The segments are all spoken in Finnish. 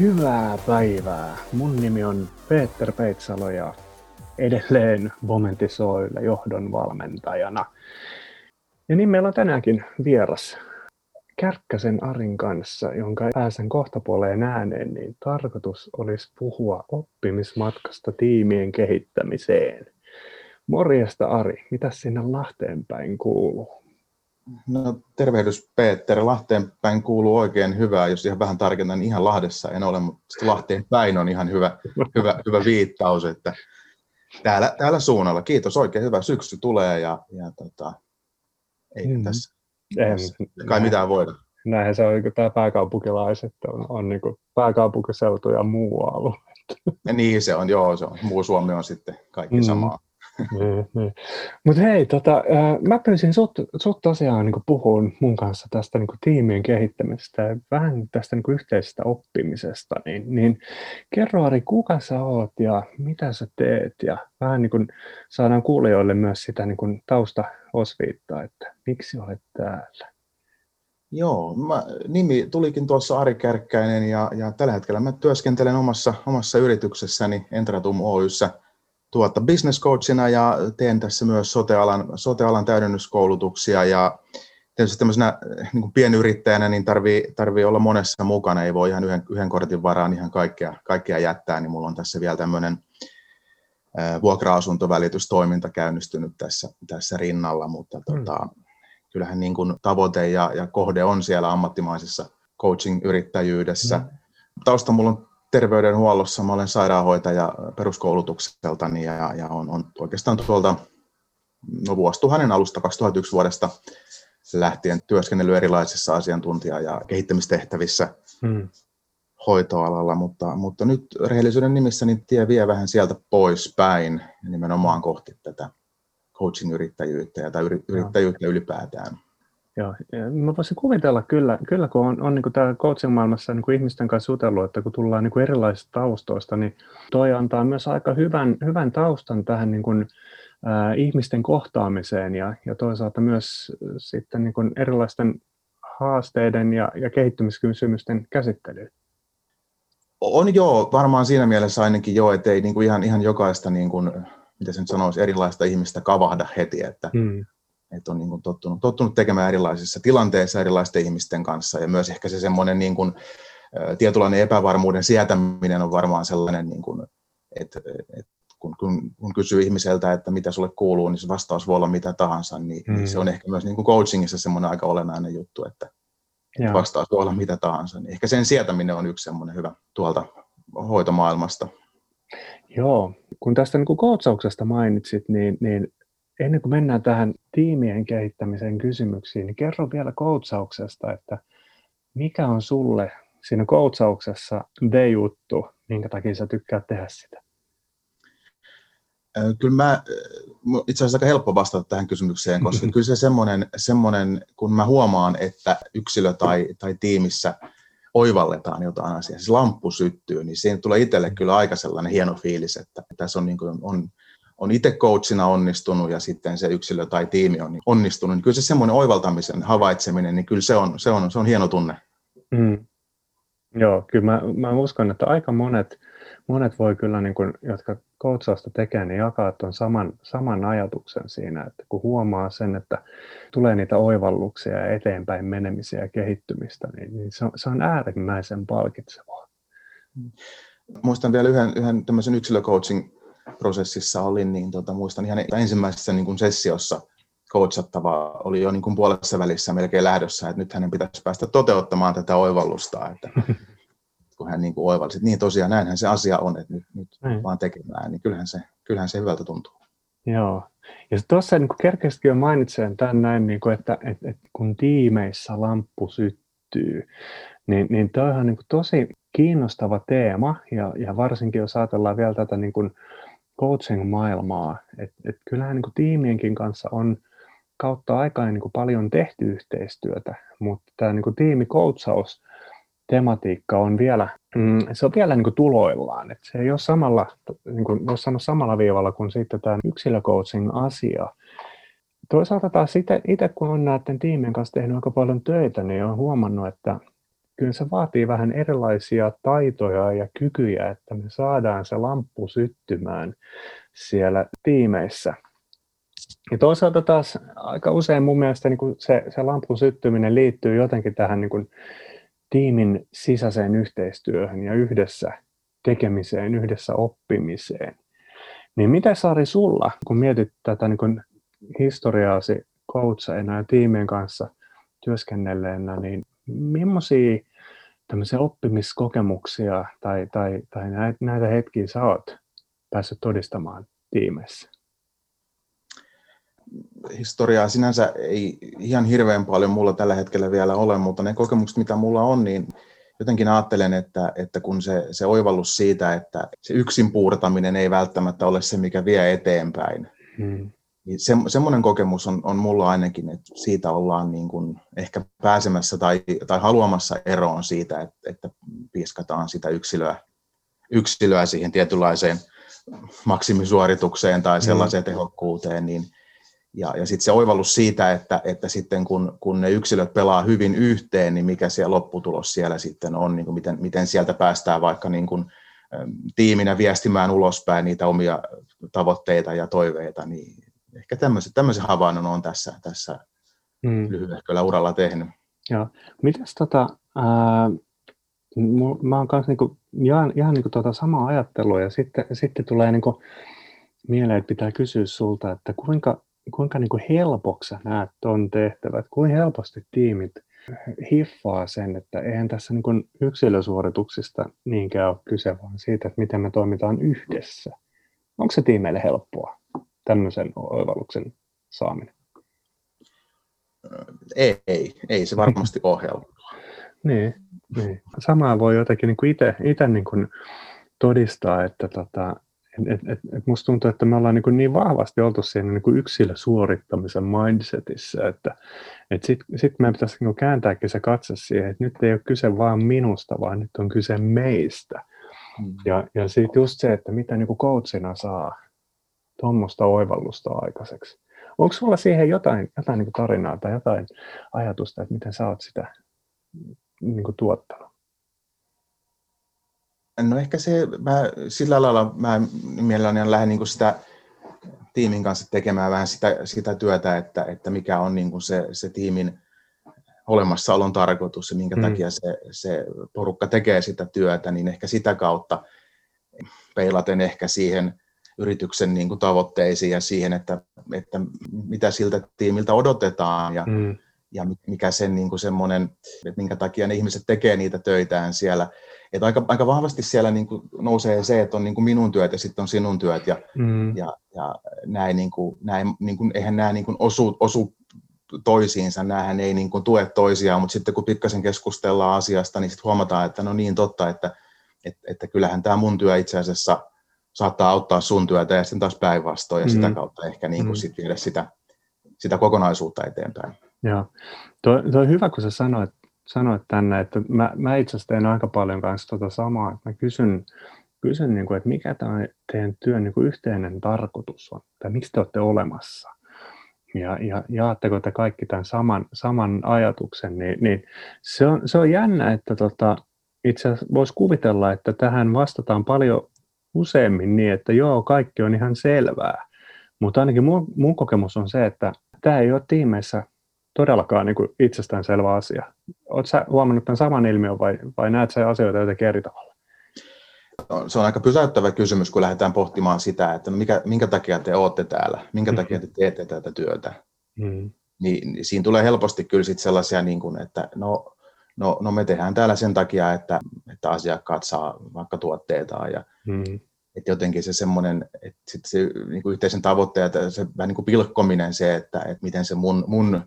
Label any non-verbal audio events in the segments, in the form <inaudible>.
Hyvää päivää. Mun nimi on Peter Peitsalo ja edelleen Momentisoilla johdon valmentajana. Ja niin meillä on tänäänkin vieras Kärkkäsen Arin kanssa, jonka pääsen kohta puoleen ääneen, niin tarkoitus olisi puhua oppimismatkasta tiimien kehittämiseen. Morjesta Ari, mitä sinne Lahteen päin kuuluu? No tervehdys Peter. Lahteen päin kuuluu oikein hyvää, jos ihan vähän tarkennan, niin ihan Lahdessa en ole, mutta Lahteen päin on ihan hyvä, hyvä, hyvä viittaus, että täällä, täällä suunnalla. Kiitos, oikein hyvä syksy tulee ja, ja tota, ei mm. tässä, tässä kai mitään voida. Näinhän se on, kun tämä pääkaupunkilaiset on, on niin pääkaupunkiseutu ja muu alue. Ja niin se on, joo, se on. Muu Suomi on sitten kaikki mm. samaa niin, niin. Mutta hei, tota, mä pyysin sut, sut tosiaan niin puhuun mun kanssa tästä niin tiimien kehittämisestä ja vähän tästä niin yhteisestä oppimisesta. Niin, niin kerro Ari, kuka sä oot ja mitä sä teet ja vähän niin kuin saadaan kuulijoille myös sitä niin taustaosviittaa, että miksi olet täällä. Joo, mä, nimi tulikin tuossa Ari Kärkkäinen ja, ja tällä hetkellä mä työskentelen omassa, omassa yrityksessäni Entratum Oyssä – tuota, business coachina ja teen tässä myös sotealan, sotealan täydennyskoulutuksia ja tietysti tämmöisenä niin kuin pienyrittäjänä niin tarvii, tarvii olla monessa mukana, ei voi ihan yhden, yhden kortin varaan ihan kaikkea, kaikkea jättää, niin mulla on tässä vielä tämmöinen vuokra-asuntovälitystoiminta käynnistynyt tässä, tässä rinnalla, mutta mm. tota, kyllähän niin kuin tavoite ja, ja kohde on siellä ammattimaisessa coaching-yrittäjyydessä. Mm. Tausta mulla on terveydenhuollossa. Mä olen sairaanhoitaja peruskoulutukseltani ja, ja on, on oikeastaan tuolta no, vuosituhannen alusta 2001 vuodesta lähtien työskennellyt erilaisissa asiantuntija- ja kehittämistehtävissä hmm. hoitoalalla, mutta, mutta nyt rehellisyyden nimissä niin tie vie vähän sieltä poispäin nimenomaan kohti tätä coaching-yrittäjyyttä tai yrittäjyyttä ylipäätään. Joo, mä voisin kuvitella kyllä, kyllä kun on, on niin täällä coaching-maailmassa niin ihmisten kanssa jutellut, että kun tullaan niin erilaisista taustoista, niin toi antaa myös aika hyvän, hyvän taustan tähän niin kuin, äh, ihmisten kohtaamiseen ja, ja toisaalta myös sitten niin kuin erilaisten haasteiden ja, ja kehittymiskysymysten käsittelyyn. On joo, varmaan siinä mielessä ainakin joo, että ei niin kuin ihan, ihan jokaista, niin kuin, mitä sen sanoisi, erilaista ihmistä kavahda heti, että hmm että on niin kuin tottunut, tottunut tekemään erilaisissa tilanteissa erilaisten ihmisten kanssa ja myös ehkä se semmoinen niin kuin, tietynlainen epävarmuuden sietäminen on varmaan sellainen, niin kuin, että, että kun, kun, kun kysyy ihmiseltä, että mitä sulle kuuluu, niin se vastaus voi olla mitä tahansa, niin, mm. niin se on ehkä myös niin kuin coachingissa semmoinen aika olennainen juttu, että Joo. vastaus voi olla mitä tahansa. Niin ehkä sen sietäminen on yksi semmoinen hyvä tuolta hoitomaailmasta. Joo, kun tästä niin kuin coachauksesta mainitsit, niin, niin ennen kuin mennään tähän tiimien kehittämisen kysymyksiin, niin kerro vielä koutsauksesta, että mikä on sulle siinä koutsauksessa the-juttu, minkä takia sä tykkäät tehdä sitä? Kyllä mä, itse asiassa aika helppo vastata tähän kysymykseen, koska <laughs> kyllä se semmoinen, semmoinen, kun mä huomaan, että yksilö tai, tai tiimissä oivalletaan jotain asiaa, siis lamppu syttyy, niin siinä tulee itselle kyllä aika sellainen hieno fiilis, että tässä on, niin kuin, on on itse coachina onnistunut ja sitten se yksilö tai tiimi on onnistunut, niin kyllä se semmoinen oivaltamisen havaitseminen, niin kyllä se on, se on, se on hieno tunne. Mm. Joo, kyllä mä, mä uskon, että aika monet, monet voi kyllä, niin kuin, jotka coachausta tekee, niin jakaa tuon saman, saman ajatuksen siinä, että kun huomaa sen, että tulee niitä oivalluksia ja eteenpäin menemisiä ja kehittymistä, niin, niin se, on, se on äärimmäisen palkitsevaa. Muistan vielä yhden, yhden tämmöisen yksilöcoaching prosessissa olin, niin tota, muistan ihan ensimmäisessä niin kuin sessiossa coachattava oli jo niin kuin puolessa välissä melkein lähdössä, että nyt hänen pitäisi päästä toteuttamaan tätä oivallusta, että <laughs> kun hän niin kuin oivalsi, että niin tosiaan näinhän se asia on, että nyt, nyt mm. vaan tekemään, niin kyllähän se, kyllähän se hyvältä tuntuu. Joo. Ja tuossa niin kerkesikin jo mainitsen tämän näin, niin kuin, että, että, että kun tiimeissä lamppu syttyy, niin, niin toi on niin kuin tosi kiinnostava teema, ja, ja varsinkin jos ajatellaan vielä tätä niin kuin coaching-maailmaa. Et, et kyllähän niin tiimienkin kanssa on kautta aikaa niin paljon tehty yhteistyötä, mutta tämä niin tiimikoutsaus tematiikka on vielä, mm, se on vielä niin tuloillaan. Et se ei ole samalla, niin kuin voisi sanoa samalla viivalla kuin sitten tämä yksilöcoaching-asia. Toisaalta taas itse, itse kun on näiden tiimien kanssa tehnyt aika paljon töitä, niin olen huomannut, että kyllä se vaatii vähän erilaisia taitoja ja kykyjä, että me saadaan se lamppu syttymään siellä tiimeissä. Ja toisaalta taas aika usein mun mielestä niin kuin se, se lampun syttyminen liittyy jotenkin tähän niin kuin tiimin sisäiseen yhteistyöhön ja yhdessä tekemiseen, yhdessä oppimiseen. Niin mitä Sari sulla, kun mietit tätä niin kuin historiaasi coachina ja tiimien kanssa työskennelleenä, niin millaisia tämmöisiä oppimiskokemuksia tai, tai, tai näitä, hetkiä sä oot päässyt todistamaan tiimeissä? Historiaa sinänsä ei ihan hirveän paljon mulla tällä hetkellä vielä ole, mutta ne kokemukset, mitä mulla on, niin jotenkin ajattelen, että, että kun se, se oivallus siitä, että se yksin puurtaminen ei välttämättä ole se, mikä vie eteenpäin, hmm. Niin se, semmoinen kokemus on, on mulla ainakin, että siitä ollaan niin kuin ehkä pääsemässä tai, tai haluamassa eroon siitä, että, että piiskataan sitä yksilöä, yksilöä siihen tietynlaiseen maksimisuoritukseen tai sellaiseen hmm. tehokkuuteen, niin, ja, ja sitten se oivallus siitä, että, että sitten kun, kun ne yksilöt pelaa hyvin yhteen, niin mikä se lopputulos siellä sitten on, niin kuin miten, miten sieltä päästään vaikka niin kuin, tiiminä viestimään ulospäin niitä omia tavoitteita ja toiveita, niin ehkä tämmöisen, tämmöisen havainnon on tässä, tässä hmm. lyhyehköllä uralla tehnyt. Joo. Mitäs tota, ää, mä oon kanssa niinku, ihan, ihan niinku tota samaa ajattelua ja sitten, sitten tulee niinku mieleen, että pitää kysyä sulta, että kuinka, kuinka niin kuin helpoksi näet tuon tehtävät, kuinka helposti tiimit hiffaa sen, että eihän tässä niin kuin yksilösuorituksista niinkään ole kyse, vaan siitä, että miten me toimitaan yhdessä. Onko se tiimeille helppoa, tämmöisen oivalluksen saaminen? Ei, ei, ei se varmasti <laughs> helppoa. niin, niin. Samaa voi jotenkin niin itse, niin kuin todistaa, että tota, et, et, et musta tuntuu, että me ollaan niin, niin vahvasti oltu siinä niin yksilösuorittamisen mindsetissa, että et sitten sit meidän pitäisi niin kääntääkin se katse siihen, että nyt ei ole kyse vain minusta, vaan nyt on kyse meistä. Mm. Ja, ja sitten just se, että mitä niin coachina saa tuommoista oivallusta aikaiseksi. Onko sulla siihen jotain, jotain niin tarinaa tai jotain ajatusta, että miten sä oot sitä niin tuottanut? No ehkä se, mä, sillä lailla mä mielelläni lähden niin sitä tiimin kanssa tekemään vähän sitä, sitä työtä, että, että mikä on niin kuin se, se tiimin olemassaolon tarkoitus ja minkä mm. takia se, se porukka tekee sitä työtä, niin ehkä sitä kautta peilaten ehkä siihen yrityksen niin kuin tavoitteisiin ja siihen, että, että mitä siltä tiimiltä odotetaan ja, mm. ja mikä sen niin kuin semmoinen, että minkä takia ne ihmiset tekee niitä töitään siellä että aika, aika vahvasti siellä niin kuin nousee se, että on niin kuin minun työt ja sitten on sinun työt ja, mm. ja, ja näin, niin kuin, näin niin kuin, eihän nämä niin kuin osu, osu toisiinsa, näähän ei niin kuin tue toisiaan, mutta sitten kun pikkasen keskustellaan asiasta, niin sitten huomataan, että no niin totta, että, että, että kyllähän tämä mun työ itse asiassa saattaa auttaa sun työtä ja sitten taas päinvastoin ja mm. sitä kautta ehkä niin kuin mm. sit viedä sitä, sitä kokonaisuutta eteenpäin. Joo, tuo, tuo on hyvä, kun sä sanoit sanoit tänne, että mä, mä itse asiassa teen aika paljon kanssa tuota samaa, että mä kysyn, kysyn niin kuin, että mikä tämä teidän työn niin kuin yhteinen tarkoitus on, tai miksi te olette olemassa. Ja, ja jaatteko te kaikki tämän saman, saman ajatuksen, niin, niin se, on, se on jännä, että tota, itse asiassa voisi kuvitella, että tähän vastataan paljon useammin niin, että joo, kaikki on ihan selvää. Mutta ainakin mun, mun kokemus on se, että tämä ei ole tiimeissä todellakaan niin itsestäänselvä asia. Oletko sä huomannut tämän saman ilmiön vai, vai näet sä asioita jotenkin eri tavalla? No, se on aika pysäyttävä kysymys, kun lähdetään pohtimaan sitä, että mikä, minkä takia te olette täällä, minkä mm. takia te teette tätä työtä. Mm. Niin, niin siinä tulee helposti kyllä sit sellaisia, niin kuin, että no, no, no me tehdään täällä sen takia, että, että asiakkaat saa vaikka tuotteita ja mm. että jotenkin se semmoinen, että sit se niin kuin yhteisen tavoitteen, että se vähän niin kuin pilkkominen se, että, että miten se mun, mun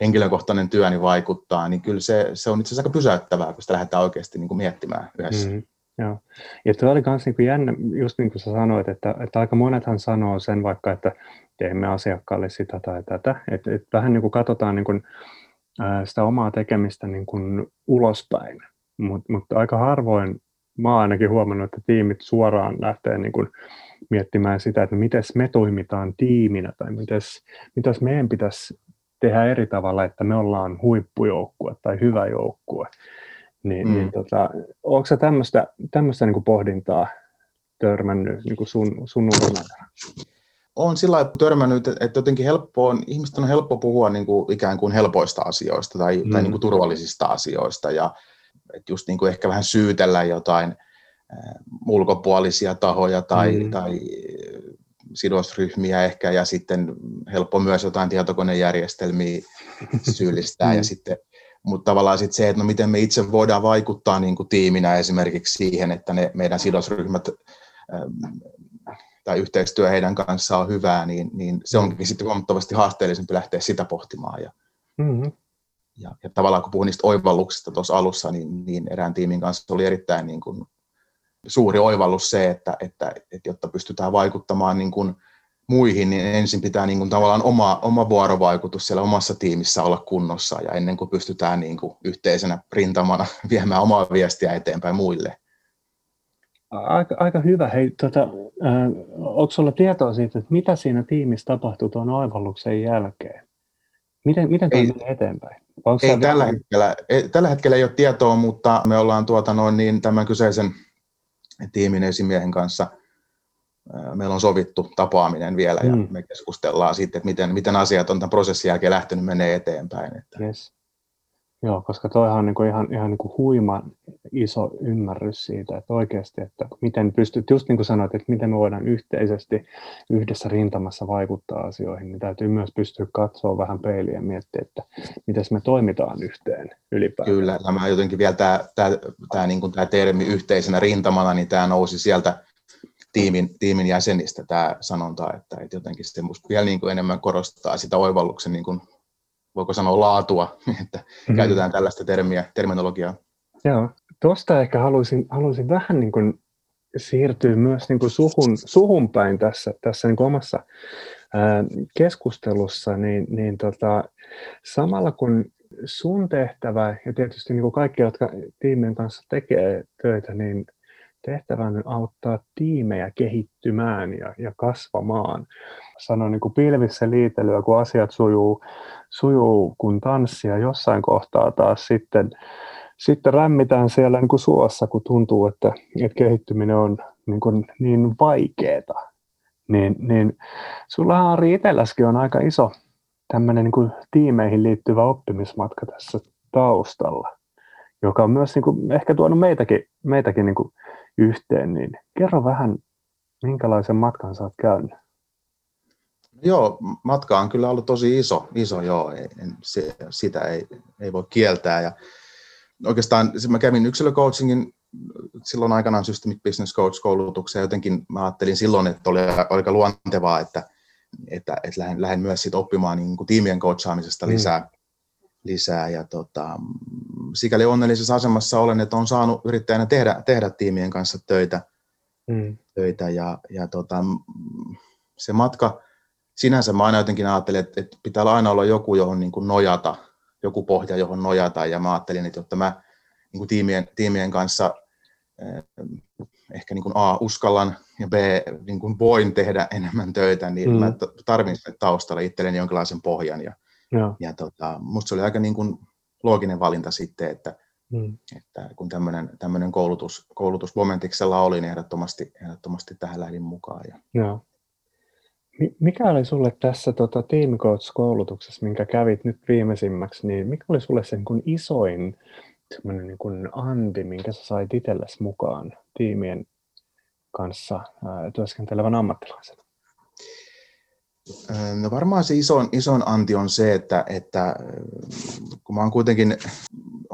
henkilökohtainen työni vaikuttaa, niin kyllä se, se on itse asiassa aika pysäyttävää, kun sitä lähdetään oikeasti niin kuin miettimään yhdessä. Mm, joo. Ja tuo oli myös niin jännä, just niin kuin sä sanoit, että, että aika monethan sanoo sen vaikka, että teemme asiakkaalle sitä tai tätä, että, että vähän niin kuin katsotaan niin kuin, sitä omaa tekemistä niin kuin ulospäin, Mut, mutta aika harvoin mä oon ainakin huomannut, että tiimit suoraan lähtee niin kuin miettimään sitä, että miten me toimitaan tiiminä tai miten meidän pitäisi tehdä eri tavalla, että me ollaan huippujoukkue tai hyvä joukkue. Niin, mm. niin tota, onko sä tämmöistä, niin pohdintaa törmännyt niin sun, sun aikana? Olen sillä lailla törmännyt, että jotenkin helppo on, ihmisten on helppo puhua niin kuin ikään kuin helpoista asioista tai, mm. tai niin kuin turvallisista asioista ja että just niin kuin ehkä vähän syytellä jotain äh, ulkopuolisia tahoja tai, mm. tai sidosryhmiä ehkä ja sitten helppo myös jotain tietokonejärjestelmiä <laughs> syyllistää mm. ja sitten mutta tavallaan sitten se, että no miten me itse voidaan vaikuttaa niin kuin tiiminä esimerkiksi siihen, että ne meidän sidosryhmät ähm, tai yhteistyö heidän kanssaan on hyvää, niin, niin se onkin sitten huomattavasti haasteellisempi lähteä sitä pohtimaan. Ja, mm-hmm. ja, ja tavallaan kun puhuin niistä oivalluksista tuossa alussa, niin, niin erään tiimin kanssa oli erittäin niin kuin suuri oivallus se, että, että, että jotta pystytään vaikuttamaan niin kuin muihin, niin ensin pitää niin kuin tavallaan oma, oma vuorovaikutus siellä omassa tiimissä olla kunnossa ja ennen kuin pystytään niin kuin yhteisenä rintamana <laughs> viemään omaa viestiä eteenpäin muille. Aika, aika hyvä. Hei, tota, äh, onko sinulla tietoa siitä, että mitä siinä tiimissä tapahtuu tuon oivalluksen jälkeen? Miten, miten ei, eteenpäin? ei, tällä, hetkellä, ei, tällä hetkellä ei ole tietoa, mutta me ollaan tuota noin, niin tämän kyseisen tiimin esimiehen kanssa – meillä on sovittu tapaaminen vielä ja mm. me keskustellaan siitä, että miten, miten asiat on tämän prosessin jälkeen lähtenyt menee eteenpäin. Että. Yes. Joo, koska toihan on niin kuin ihan, ihan niin kuin huima iso ymmärrys siitä, että oikeasti, että miten pystyt, just niin kuin sanoit, että miten me voidaan yhteisesti yhdessä rintamassa vaikuttaa asioihin, niin täytyy myös pystyä katsoa vähän peiliä ja miettiä, että miten me toimitaan yhteen ylipäätään. Kyllä, tämä jotenkin vielä tämä, tämä, tämä, niin kuin tämä termi yhteisenä rintamana, niin tämä nousi sieltä tiimin, tiimin jäsenistä tämä sanonta, että, että jotenkin se vielä niin kuin enemmän korostaa sitä oivalluksen, niin kuin, voiko sanoa laatua, <laughs> että mm-hmm. käytetään tällaista termiä, terminologiaa. Joo, tuosta ehkä haluaisin, haluaisin vähän niin kuin siirtyä myös niin kuin suhun, suhun päin tässä, tässä niin kuin omassa ää, keskustelussa, niin, niin tota, samalla kun sun tehtävä ja tietysti niin kuin kaikki, jotka tiimien kanssa tekee töitä, niin tehtävänä auttaa tiimejä kehittymään ja, ja kasvamaan. Sanoin niin kuin pilvissä liitelyä, kun asiat sujuu, sujuu kuin tanssia jossain kohtaa taas sitten, sitten rämmitään siellä niin kuin suossa, kun tuntuu, että, että kehittyminen on niin, kuin niin vaikeeta. Niin, niin sulla Ari itselläskin on aika iso tämmöinen niin tiimeihin liittyvä oppimismatka tässä taustalla, joka on myös niin kuin, ehkä tuonut meitäkin, meitäkin niin kuin yhteen, niin kerro vähän, minkälaisen matkan sä oot käynyt? Joo, matka on kyllä ollut tosi iso, iso joo, ei, se, sitä ei, ei voi kieltää. Ja oikeastaan mä kävin yksilöcoachingin silloin aikanaan Systemic Business Coach-koulutukseen, jotenkin mä ajattelin silloin, että oli aika luontevaa, että, että, että lähden, lähden myös sit oppimaan niin kuin tiimien coachaamisesta mm. lisää. Mm. lisää ja tota, sikäli onnellisessa asemassa olen, että on saanut yrittäjänä tehdä, tehdä tiimien kanssa töitä, mm. töitä ja, ja tota, se matka, sinänsä mä aina jotenkin ajattelin, että, että pitää aina olla joku, johon niin kuin nojata, joku pohja, johon nojata, ja mä ajattelin, että jotta mä niin kuin tiimien, tiimien kanssa eh, ehkä niin kuin A, uskallan ja B, niin kuin voin tehdä enemmän töitä, niin mm. mä tarvitsen taustalla itselleni jonkinlaisen pohjan. Ja, ja. ja tota, musta se oli aika niin kuin looginen valinta sitten, että, mm. että kun tämmöinen, koulutus, koulutus Momentiksella oli, niin ehdottomasti, ehdottomasti tähän lähdin mukaan. Ja... Joo. Mikä oli sulle tässä tota, Team Coach-koulutuksessa, minkä kävit nyt viimeisimmäksi, niin mikä oli sulle sen kun isoin semmoinen niin kuin anti, minkä sä sait itsellesi mukaan tiimien kanssa ää, työskentelevän ammattilaisena? No varmaan se ison, ison anti on se, että, että kun mä oon kuitenkin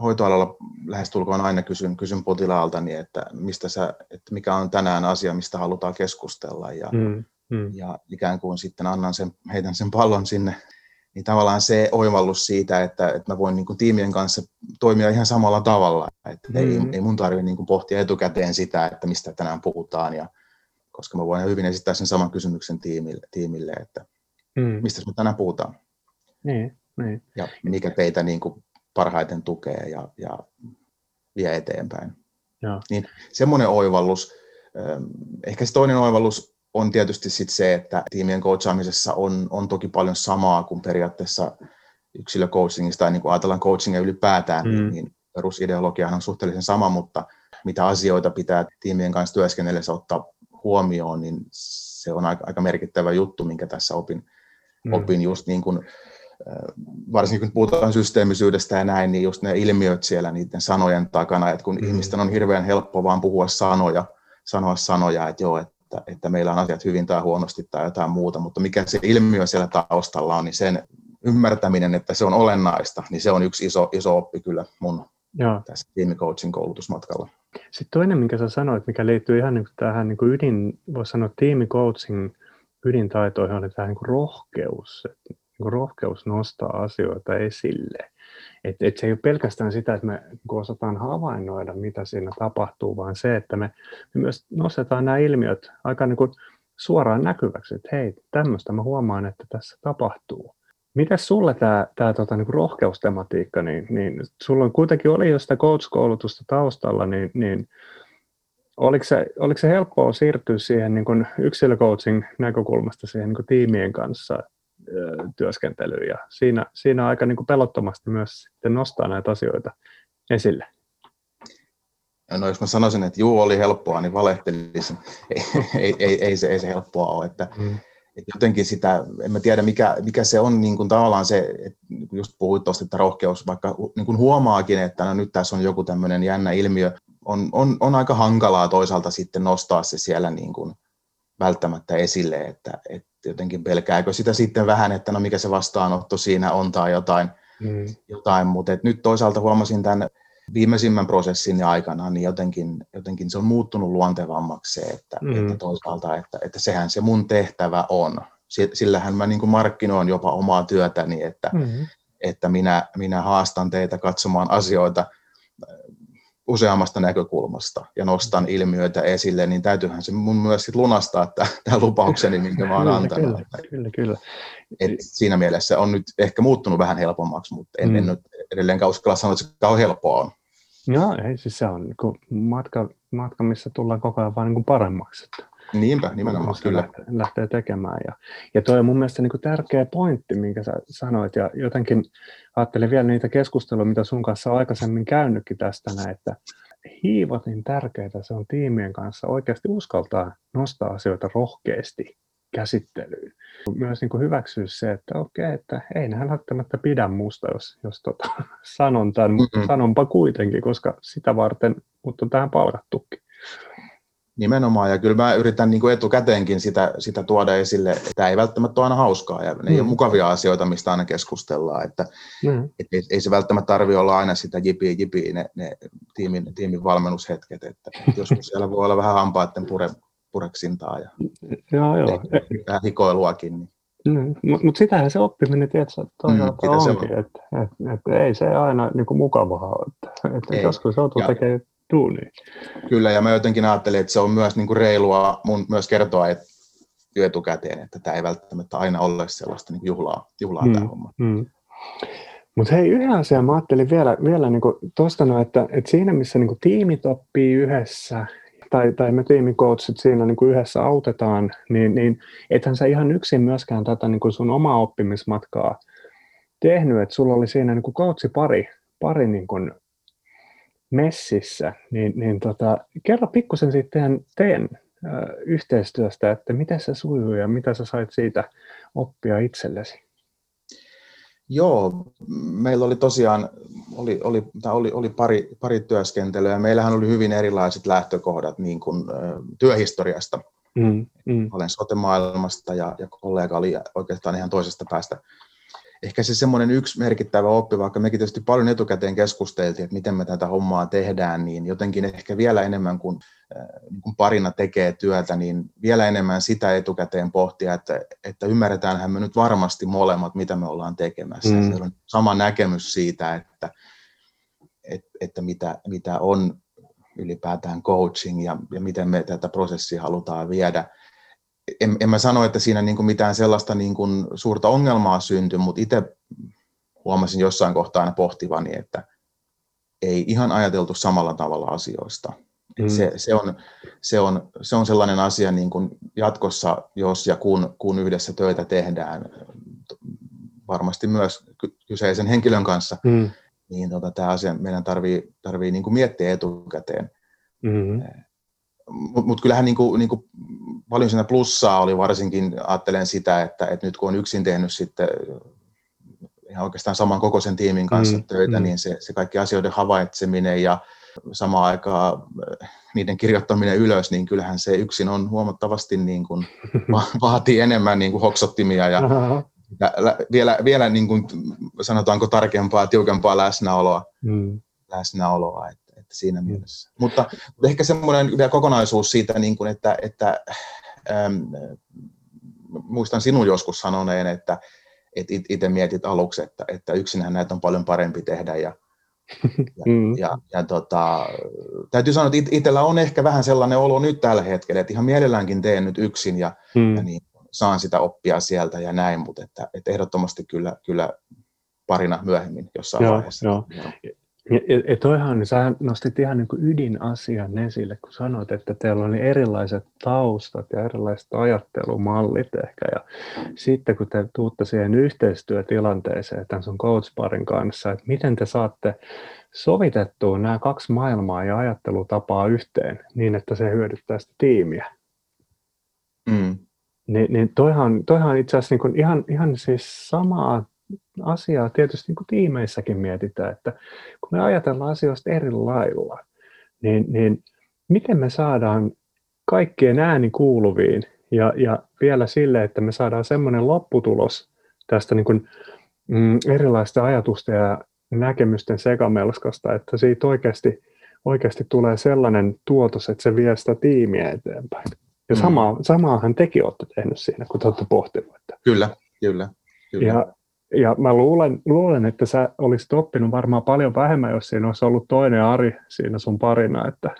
hoitoalalla lähestulkoon aina kysyn, kysyn potilaalta, niin että, mistä sä, että mikä on tänään asia, mistä halutaan keskustella. Ja, mm, mm. ja ikään kuin sitten annan sen, heitän sen pallon sinne. Niin tavallaan se oivallus siitä, että, että mä voin niin kuin tiimien kanssa toimia ihan samalla tavalla. Että mm. ei, ei mun tarvitse niin kuin pohtia etukäteen sitä, että mistä tänään puhutaan. Ja, koska mä voin hyvin esittää sen saman kysymyksen tiimille, tiimille että mm. mistä me tänään puhutaan. Niin, niin. Ja mikä teitä niin kuin parhaiten tukee ja, ja vie eteenpäin. Ja. Niin semmoinen oivallus, ähm, ehkä se toinen oivallus on tietysti sit se, että tiimien coachaamisessa on, on toki paljon samaa kuin periaatteessa yksilöcoachingista tai niin kuin ajatellaan coachingia ylipäätään, niin, mm. niin perusideologiahan on suhteellisen sama, mutta mitä asioita pitää tiimien kanssa työskennellessä ottaa huomioon, niin se on aika, aika merkittävä juttu, minkä tässä opin, mm. opin just niin kuin, varsinkin kun puhutaan systeemisyydestä ja näin, niin just ne ilmiöt siellä niiden sanojen takana, että kun mm. ihmisten on hirveän helppo vaan puhua sanoja, sanoa sanoja, että joo, että, että meillä on asiat hyvin tai huonosti tai jotain muuta, mutta mikä se ilmiö siellä taustalla on, niin sen ymmärtäminen, että se on olennaista, niin se on yksi iso, iso oppi kyllä mun Joo. tässä tiimicoachin koulutusmatkalla. Sitten toinen, minkä sä sanoit, mikä liittyy ihan niin tähän niin kuin ydin, voisi sanoa tiimicoaching ydintaitoihin, on tämä niin kuin rohkeus. Että niin kuin rohkeus nostaa asioita esille. Et, et se ei ole pelkästään sitä, että me niin osataan havainnoida, mitä siinä tapahtuu, vaan se, että me, me myös nostetaan nämä ilmiöt aika niin kuin suoraan näkyväksi, että hei, tämmöistä mä huomaan, että tässä tapahtuu. Mitäs sulle tämä, tämä tota, niin rohkeustematiikka, niin, niin sulla on kuitenkin oli jo sitä coach-koulutusta taustalla, niin, niin oliko, se, oliko se helppoa siirtyä siihen niin kuin yksilöcoaching näkökulmasta siihen niin kuin tiimien kanssa työskentelyyn ja siinä, siinä aika niin kuin pelottomasti myös sitten nostaa näitä asioita esille? No jos mä sanoisin, että juu oli helppoa, niin valehtelisin. Ei, ei, ei, ei, se, ei se helppoa ole. Että, mm että jotenkin sitä, en mä tiedä mikä, mikä se on niin kuin tavallaan se, että just puhuit tuosta, että rohkeus, vaikka niin kuin huomaakin, että no nyt tässä on joku tämmöinen jännä ilmiö, on, on, on aika hankalaa toisaalta sitten nostaa se siellä niin kuin välttämättä esille, että, että jotenkin pelkääkö sitä sitten vähän, että no mikä se vastaanotto siinä on tai jotain, mm. jotain. mutta nyt toisaalta huomasin tämän viimeisimmän prosessin aikana, niin jotenkin, jotenkin se on muuttunut luontevammaksi se, että, mm. että toisaalta, että, että sehän se mun tehtävä on. Sillähän mä niin kuin markkinoin jopa omaa työtäni, että, mm. että minä, minä haastan teitä katsomaan asioita äh, useammasta näkökulmasta ja nostan mm. ilmiöitä esille, niin täytyyhän se mun myös sit lunastaa tämä lupaukseni, minkä mä oon antanut. Kyllä, kyllä, kyllä. Et siinä mielessä on nyt ehkä muuttunut vähän helpommaksi, mutta en, mm. en nyt edelleenkään uskalla sanoa, että se kauhean helppoa on. Joo, ei siis se on niin matka, matka, missä tullaan koko ajan vaan niin paremmaksi. Että Niinpä, nimenomaan, kyllä. Lähtee, lähtee tekemään. Ja, ja toi on mun mielestä niin kuin tärkeä pointti, minkä sä sanoit, ja jotenkin ajattelin vielä niitä keskusteluja, mitä sun kanssa on aikaisemmin käynytkin tästä, näin, että niin tärkeää se on tiimien kanssa oikeasti uskaltaa nostaa asioita rohkeasti käsittelyyn. Myös niin kuin hyväksyä se, että okei, että ei nähän välttämättä pidä musta, jos, jos tota, <laughs> sanon tämän, mutta mm-hmm. sanonpa kuitenkin, koska sitä varten mut on tähän palkattukin. Nimenomaan, ja kyllä mä yritän niin kuin etukäteenkin sitä, sitä tuoda esille, että tämä ei välttämättä ole aina hauskaa, ja ne mm. ei ole mm. mukavia asioita, mistä aina keskustellaan, että mm. et, et, ei se välttämättä tarvitse olla aina sitä jipiä jipiä ne, ne tiimin, tiimin valmennushetket, että, että joskus siellä voi olla vähän hampaiden pure, pureksintaa ja joo, joo. vähän hikoiluakin. Niin. Mm, Mutta mut sitähän se oppiminen tietysti toisaalta mm, onkin, on. että et, et ei se aina niinku mukavaa ole, että et joskus joutuu tekemään duunia. Kyllä, ja mä jotenkin ajattelin, että se on myös niinku reilua mun myös kertoa että etukäteen, että tämä ei välttämättä aina ole sellaista niinku juhlaa, juhlaa mm, tämä homma. Mm. Mutta hei, yhden asian mä ajattelin vielä, vielä niinku tuosta, no, että, että siinä missä niinku tiimit oppii yhdessä tai, tai me tiimikoutsit siinä niin kuin yhdessä autetaan, niin, niin ethän sä ihan yksin myöskään tätä niin kuin sun omaa oppimismatkaa tehnyt, että sulla oli siinä niin kuin pari, pari niin kuin messissä, niin, niin tota, kerro pikkusen sitten teidän ö, yhteistyöstä, että miten se sujuu ja mitä sä sait siitä oppia itsellesi? Joo, meillä oli tosiaan oli, oli, oli, oli pari, pari työskentelyä ja meillähän oli hyvin erilaiset lähtökohdat niin kuin, työhistoriasta. Mm, mm. Olen sote-maailmasta ja, ja kollega oli oikeastaan ihan toisesta päästä ehkä se semmoinen yksi merkittävä oppi, vaikka mekin tietysti paljon etukäteen keskusteltiin, että miten me tätä hommaa tehdään, niin jotenkin ehkä vielä enemmän kuin, äh, niin kuin parina tekee työtä, niin vielä enemmän sitä etukäteen pohtia, että, että ymmärretäänhän me nyt varmasti molemmat, mitä me ollaan tekemässä. Mm. Se on sama näkemys siitä, että, että, että mitä, mitä on ylipäätään coaching ja, ja miten me tätä prosessia halutaan viedä en, en mä sano, että siinä niin kuin mitään sellaista niin kuin suurta ongelmaa syntyi, mutta itse huomasin jossain kohtaa aina pohtivani, että ei ihan ajateltu samalla tavalla asioista. Mm. Se, se, on, se, on, se on sellainen asia niin kuin jatkossa, jos ja kun, kun yhdessä töitä tehdään, varmasti myös kyseisen henkilön kanssa, mm. niin tota, tämä asia meidän tarvii, tarvii niin kuin miettiä etukäteen. Mm-hmm. Mutta mut kyllähän niin kuin, niin kuin paljon siinä plussaa oli varsinkin, ajattelen sitä, että, että nyt kun on yksin tehnyt sitten ihan oikeastaan saman kokoisen tiimin kanssa mm, töitä, mm. niin se, se kaikki asioiden havaitseminen ja samaan aikaan äh, niiden kirjoittaminen ylös, niin kyllähän se yksin on huomattavasti niin kuin, <laughs> vaatii enemmän niin kuin hoksottimia ja, ja vielä, vielä niin kuin, sanotaanko tarkempaa, tiukempaa läsnäoloa. Mm. läsnäoloa että, että siinä mm. mielessä. Mutta, ehkä semmoinen vielä kokonaisuus siitä, niin kuin, että, että ähm, muistan sinun joskus sanoneen, että, että itse mietit aluksi, että, että yksinhän näitä on paljon parempi tehdä ja, ja, <laughs> mm. ja, ja tota, täytyy sanoa, että itsellä on ehkä vähän sellainen olo nyt tällä hetkellä, että ihan mielelläänkin teen nyt yksin ja, mm. ja niin, saan sitä oppia sieltä ja näin, mutta että, että ehdottomasti kyllä, kyllä parina myöhemmin jossain joo, vaiheessa. Joo. Joo. Ja, ja toihan, niin sä nostit ihan niin kuin ydinasian esille, kun sanoit, että teillä oli erilaiset taustat ja erilaiset ajattelumallit ehkä. Ja sitten kun te tuutte siihen yhteistyötilanteeseen tämän sun coachparin kanssa, että miten te saatte sovitettua nämä kaksi maailmaa ja ajattelutapaa yhteen niin, että se hyödyttää sitä tiimiä. Mm. Ni, niin toihan, toihan itse asiassa niin ihan, ihan siis samaa asiaa tietysti niin kuin tiimeissäkin mietitään, että kun me ajatellaan asioista eri lailla, niin, niin miten me saadaan kaikkien ääni kuuluviin ja, ja vielä sille, että me saadaan semmoinen lopputulos tästä niin kuin, mm, erilaista ajatusta ja näkemysten sekamelskasta, että siitä oikeasti, oikeasti tulee sellainen tuotos, että se vie sitä tiimiä eteenpäin. Ja mm. sama, samaahan tekin olette tehnyt siinä, kun te olette pohtinut. Että... Kyllä, kyllä. kyllä. Ja ja mä luulen, luulen, että sä olisit oppinut varmaan paljon vähemmän, jos siinä olisi ollut toinen Ari siinä sun parina, että,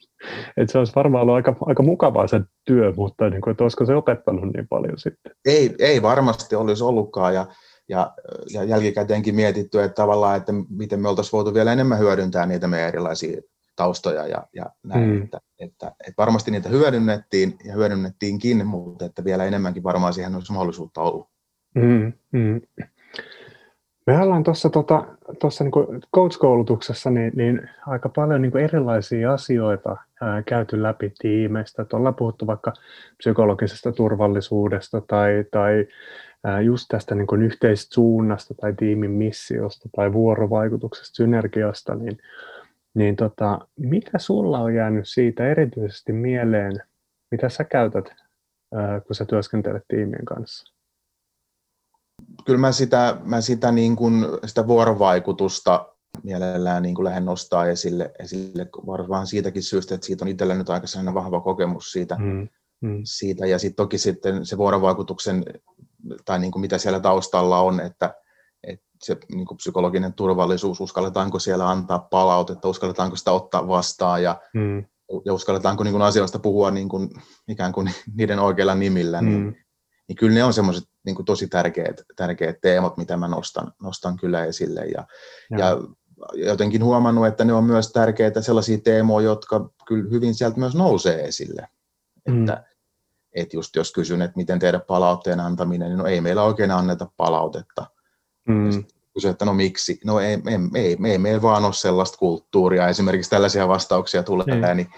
<laughs> että se olisi varmaan ollut aika, aika mukavaa se työ, mutta niin kuin, että olisiko se opettanut niin paljon sitten? Ei, ei varmasti olisi ollutkaan ja, ja, ja jälkikäteenkin mietitty, että tavallaan, että miten me oltaisiin voitu vielä enemmän hyödyntää niitä meidän erilaisia taustoja ja, ja näin, mm. että, että, että, varmasti niitä hyödynnettiin ja hyödynnettiinkin, mutta että vielä enemmänkin varmaan siihen olisi mahdollisuutta ollut. Mm, mm. Me ollaan tuossa tota, tossa niinku coach-koulutuksessa niin, niin aika paljon niinku erilaisia asioita ää, käyty läpi tiimeistä. Ollaan puhuttu vaikka psykologisesta turvallisuudesta tai, tai ää, just tästä niinku yhteisestä suunnasta tai tiimin missiosta tai vuorovaikutuksesta, synergiasta, niin, niin tota, mitä sulla on jäänyt siitä erityisesti mieleen, mitä sä käytät, ää, kun sä työskentelet tiimien kanssa? Kyllä mä sitä, mä sitä, niin kuin, sitä vuorovaikutusta mielellään niin kuin lähden nostaa esille, esille varmaan siitäkin syystä, että siitä on itsellä nyt aika sellainen vahva kokemus siitä. Mm. Mm. siitä. Ja sitten toki sitten se vuorovaikutuksen, tai niin kuin mitä siellä taustalla on, että, että se niin kuin psykologinen turvallisuus, uskalletaanko siellä antaa palautetta, uskalletaanko sitä ottaa vastaan ja, mm. ja uskalletaanko niin kuin asioista puhua niin kuin, ikään kuin niiden oikeilla nimillä, niin mm. niin niin kyllä ne on semmoiset niin tosi tärkeät, tärkeät teemat, mitä mä nostan, nostan kyllä esille. Ja, ja. ja jotenkin huomannut, että ne on myös tärkeitä sellaisia teemoja, jotka kyllä hyvin sieltä myös nousee esille. Mm. Että, että just jos kysyn, että miten tehdä palautteen antaminen, niin no ei meillä oikein anneta palautetta. Mm. Kysyn, että no miksi? No ei, ei, ei, ei meillä vaan ole sellaista kulttuuria. Esimerkiksi tällaisia vastauksia tulee, niin. niin,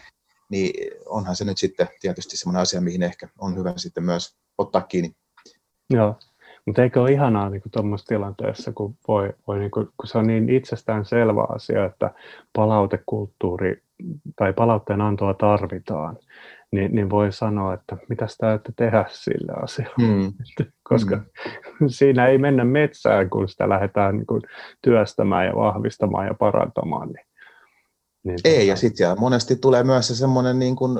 niin onhan se nyt sitten tietysti sellainen asia, mihin ehkä on hyvä sitten myös ottaa kiinni. Joo, mutta eikö ole ihanaa niin tuommoisessa tilanteessa, kun, voi, voi, niin kuin, kun se on niin itsestään selvä asia, että palautekulttuuri tai palautteen antoa tarvitaan, niin, niin voi sanoa, että mitä sitä tehdä sille asialle. Mm. Koska mm. siinä ei mennä metsään, kun sitä lähdetään niin kuin työstämään ja vahvistamaan ja parantamaan. Niin, niin ei, tota... ja sitten siellä monesti tulee myös se semmoinen niin kuin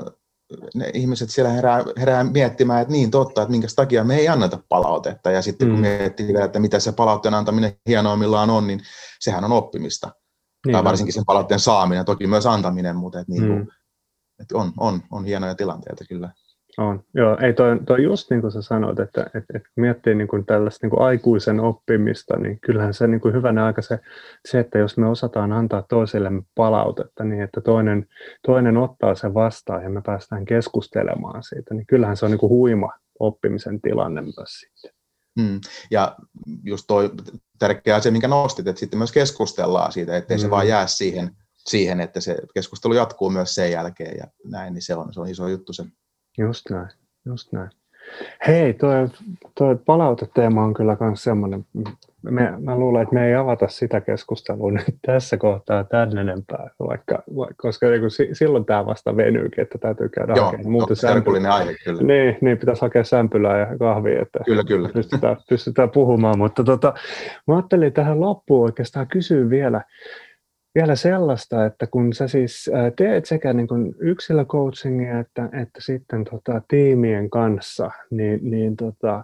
ne ihmiset siellä herää, herää miettimään, että niin totta, että minkä takia me ei anneta palautetta. Ja sitten kun mm. miettii vielä, että mitä se palautteen antaminen hienoimmillaan on, niin sehän on oppimista. Niin tai varsinkin sen palautteen saaminen, toki myös antaminen, mutta että niin kuin, mm. että on, on, on hienoja tilanteita kyllä. On, joo. Ei toi, toi just niin kuin sä sanoit, että, että, että miettii niin kuin tällaista niin kuin aikuisen oppimista, niin kyllähän se niin kuin hyvänä aika se, se, että jos me osataan antaa toisellemme palautetta niin, että toinen, toinen ottaa sen vastaan ja me päästään keskustelemaan siitä, niin kyllähän se on niin kuin huima oppimisen tilanne myös sitten. Mm. Ja just toi tärkeä asia, minkä nostit, että sitten myös keskustellaan siitä, ettei mm. se vaan jää siihen, siihen, että se keskustelu jatkuu myös sen jälkeen ja näin, niin se on, se on iso juttu se. Just näin, just näin. Hei, tuo, palauteteema on kyllä myös semmoinen, me, mä luulen, että me ei avata sitä keskustelua nyt tässä kohtaa tän enempää, vaikka, koska niin silloin tämä vasta venyykin, että täytyy käydä Joo, hakemaan muuta sämpylää. aihe kyllä. Niin, niin, pitäisi hakea sämpylää ja kahvia, että kyllä, kyllä. Pystytään, pystytään puhumaan, mutta tota, mä ajattelin tähän loppuun oikeastaan kysyä vielä, vielä sellaista, että kun sä siis teet sekä niin kuin yksilöcoachingia että, että sitten tota, tiimien kanssa, niin, niin tota,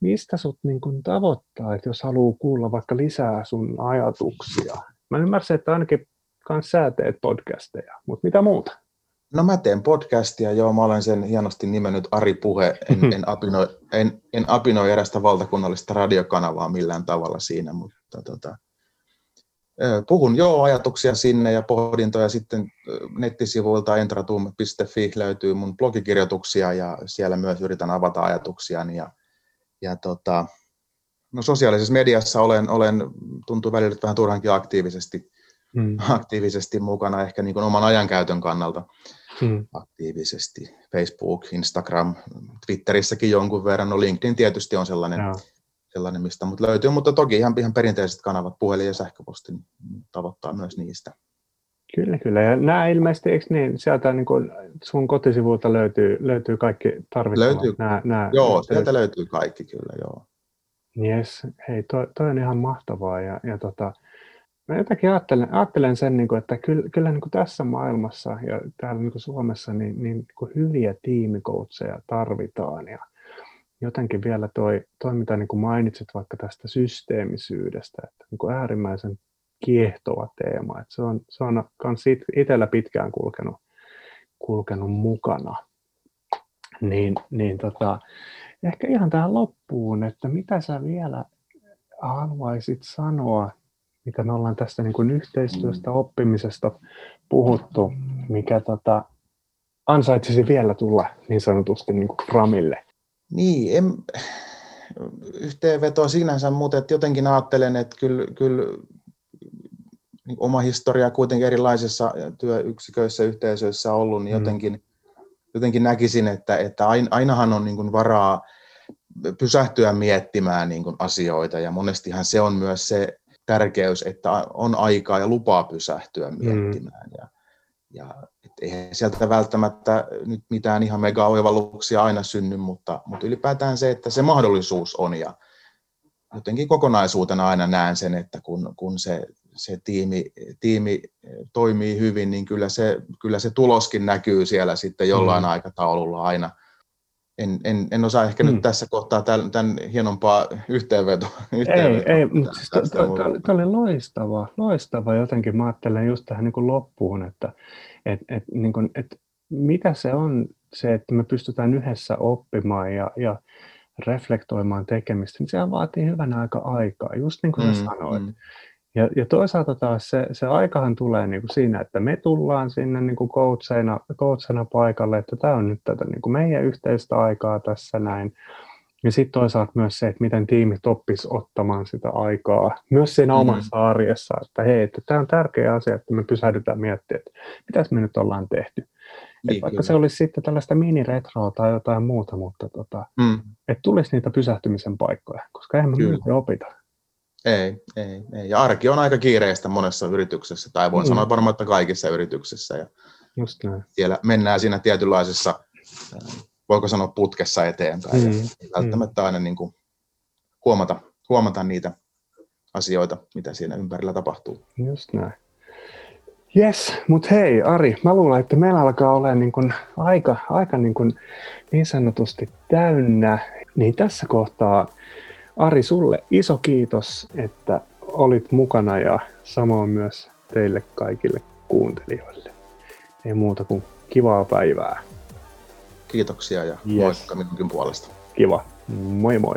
mistä sut niin kuin tavoittaa, että jos haluaa kuulla vaikka lisää sun ajatuksia? Mä ymmärsin, että ainakin kans sä teet podcasteja, mutta mitä muuta? No mä teen podcastia, joo, mä olen sen hienosti nimennyt Ari Puhe, en, en, apinoi, en, en apinoi erästä valtakunnallista radiokanavaa millään tavalla siinä, mutta tota, puhun joo ajatuksia sinne ja pohdintoja sitten nettisivuilta entratum.fi löytyy mun blogikirjoituksia ja siellä myös yritän avata ajatuksia ja, ja tota, no sosiaalisessa mediassa olen, olen tuntuu välillä vähän turhankin aktiivisesti, hmm. aktiivisesti mukana ehkä niin kuin oman ajankäytön kannalta hmm. aktiivisesti. Facebook, Instagram, Twitterissäkin jonkun verran, no LinkedIn tietysti on sellainen, no sellainen, mistä mut löytyy, mutta toki ihan, ihan perinteiset kanavat, puhelin ja sähköposti, niin tavoittaa myös niistä. Kyllä, kyllä. Ja nämä ilmeisesti, eikö niin, sieltä niin kuin sun kotisivuilta löytyy, löytyy kaikki tarvittavat? Löytyy, nämä, nämä joo, yhteydet. sieltä löytyy kaikki kyllä, joo. Yes, hei, toi, toi on ihan mahtavaa. Ja, ja tota, mä jotenkin ajattelen, ajattelen sen, niin kuin, että kyllä, kyllä niin kuin tässä maailmassa ja täällä niin kuin Suomessa niin, niin kuin hyviä tiimikoutseja tarvitaan. Ja, jotenkin vielä toi, toi mitä niin kuin mainitsit vaikka tästä systeemisyydestä, että niin kuin äärimmäisen kiehtova teema. Että se on, se on kans itsellä pitkään kulkenut, kulkenut mukana. Niin, niin tota, ehkä ihan tähän loppuun, että mitä sä vielä haluaisit sanoa, mitä me ollaan tästä niin kuin yhteistyöstä, oppimisesta puhuttu, mikä tota, ansaitsisi vielä tulla niin sanotusti niin kuin framille? Niin, en, yhteenveto sinänsä, mutta että jotenkin ajattelen, että kyllä, kyllä niin oma historia kuitenkin erilaisissa työyksiköissä, yhteisöissä ollut, niin mm. jotenkin, jotenkin näkisin, että, että ainahan on niin kuin varaa pysähtyä miettimään niin kuin asioita ja monestihan se on myös se tärkeys, että on aikaa ja lupaa pysähtyä mm. miettimään. Mm. Ja, ja eihän sieltä välttämättä nyt mitään ihan mega oivalluksia aina synny, mutta, mutta ylipäätään se, että se mahdollisuus on ja jotenkin kokonaisuutena aina näen sen, että kun, kun se, se tiimi, tiimi toimii hyvin, niin kyllä se, kyllä se tuloskin näkyy siellä sitten jollain mm. aikataululla aina. En, en, en osaa ehkä mm. nyt tässä kohtaa tämän, tämän hienompaa yhteenvetoa. yhteenvetoa ei, ei, mutta siis tämä oli loistava, loistava jotenkin. Mä ajattelen just tähän niin kuin loppuun, että et, et, niin kuin, et mitä se on se, että me pystytään yhdessä oppimaan ja, ja reflektoimaan tekemistä, niin sehän vaatii hyvän aika aikaa, just niin kuin mm, sanoit. Mm. Ja, ja toisaalta taas se, se aikahan tulee niin kuin siinä, että me tullaan sinne niin kuin coachina, coachina paikalle, että tämä on nyt tätä niin kuin meidän yhteistä aikaa tässä näin. Ja sitten toisaalta myös se, että miten tiimit oppis ottamaan sitä aikaa myös siinä mm. omassa arjessa, että hei, että tämä on tärkeä asia, että me pysähdytään miettimään, että mitä me nyt ollaan tehty. Niin, vaikka kyllä. se olisi sitten tällaista miniretroa tai jotain muuta, mutta tota, mm. että tulisi niitä pysähtymisen paikkoja, koska eihän me kyllä. opita. Ei, ei, ei. Ja arki on aika kiireistä monessa yrityksessä, tai voin mm. sanoa varmaan, että kaikissa yrityksissä. Ja Just näin. Siellä mennään siinä tietynlaisessa voiko sanoa putkessa eteenpäin. Mm. Ei välttämättä aina niin kuin huomata, huomata niitä asioita, mitä siinä ympärillä tapahtuu. Just näin. Yes, mutta hei Ari, mä luulen, että meillä alkaa olla niin kun aika, aika niin, kun niin sanotusti täynnä. Niin tässä kohtaa Ari, sulle iso kiitos, että olit mukana ja samoin myös teille kaikille kuuntelijoille. Ei muuta kuin kivaa päivää. Kiitoksia ja yes. moikka minunkin puolesta. Kiva. Moi moi.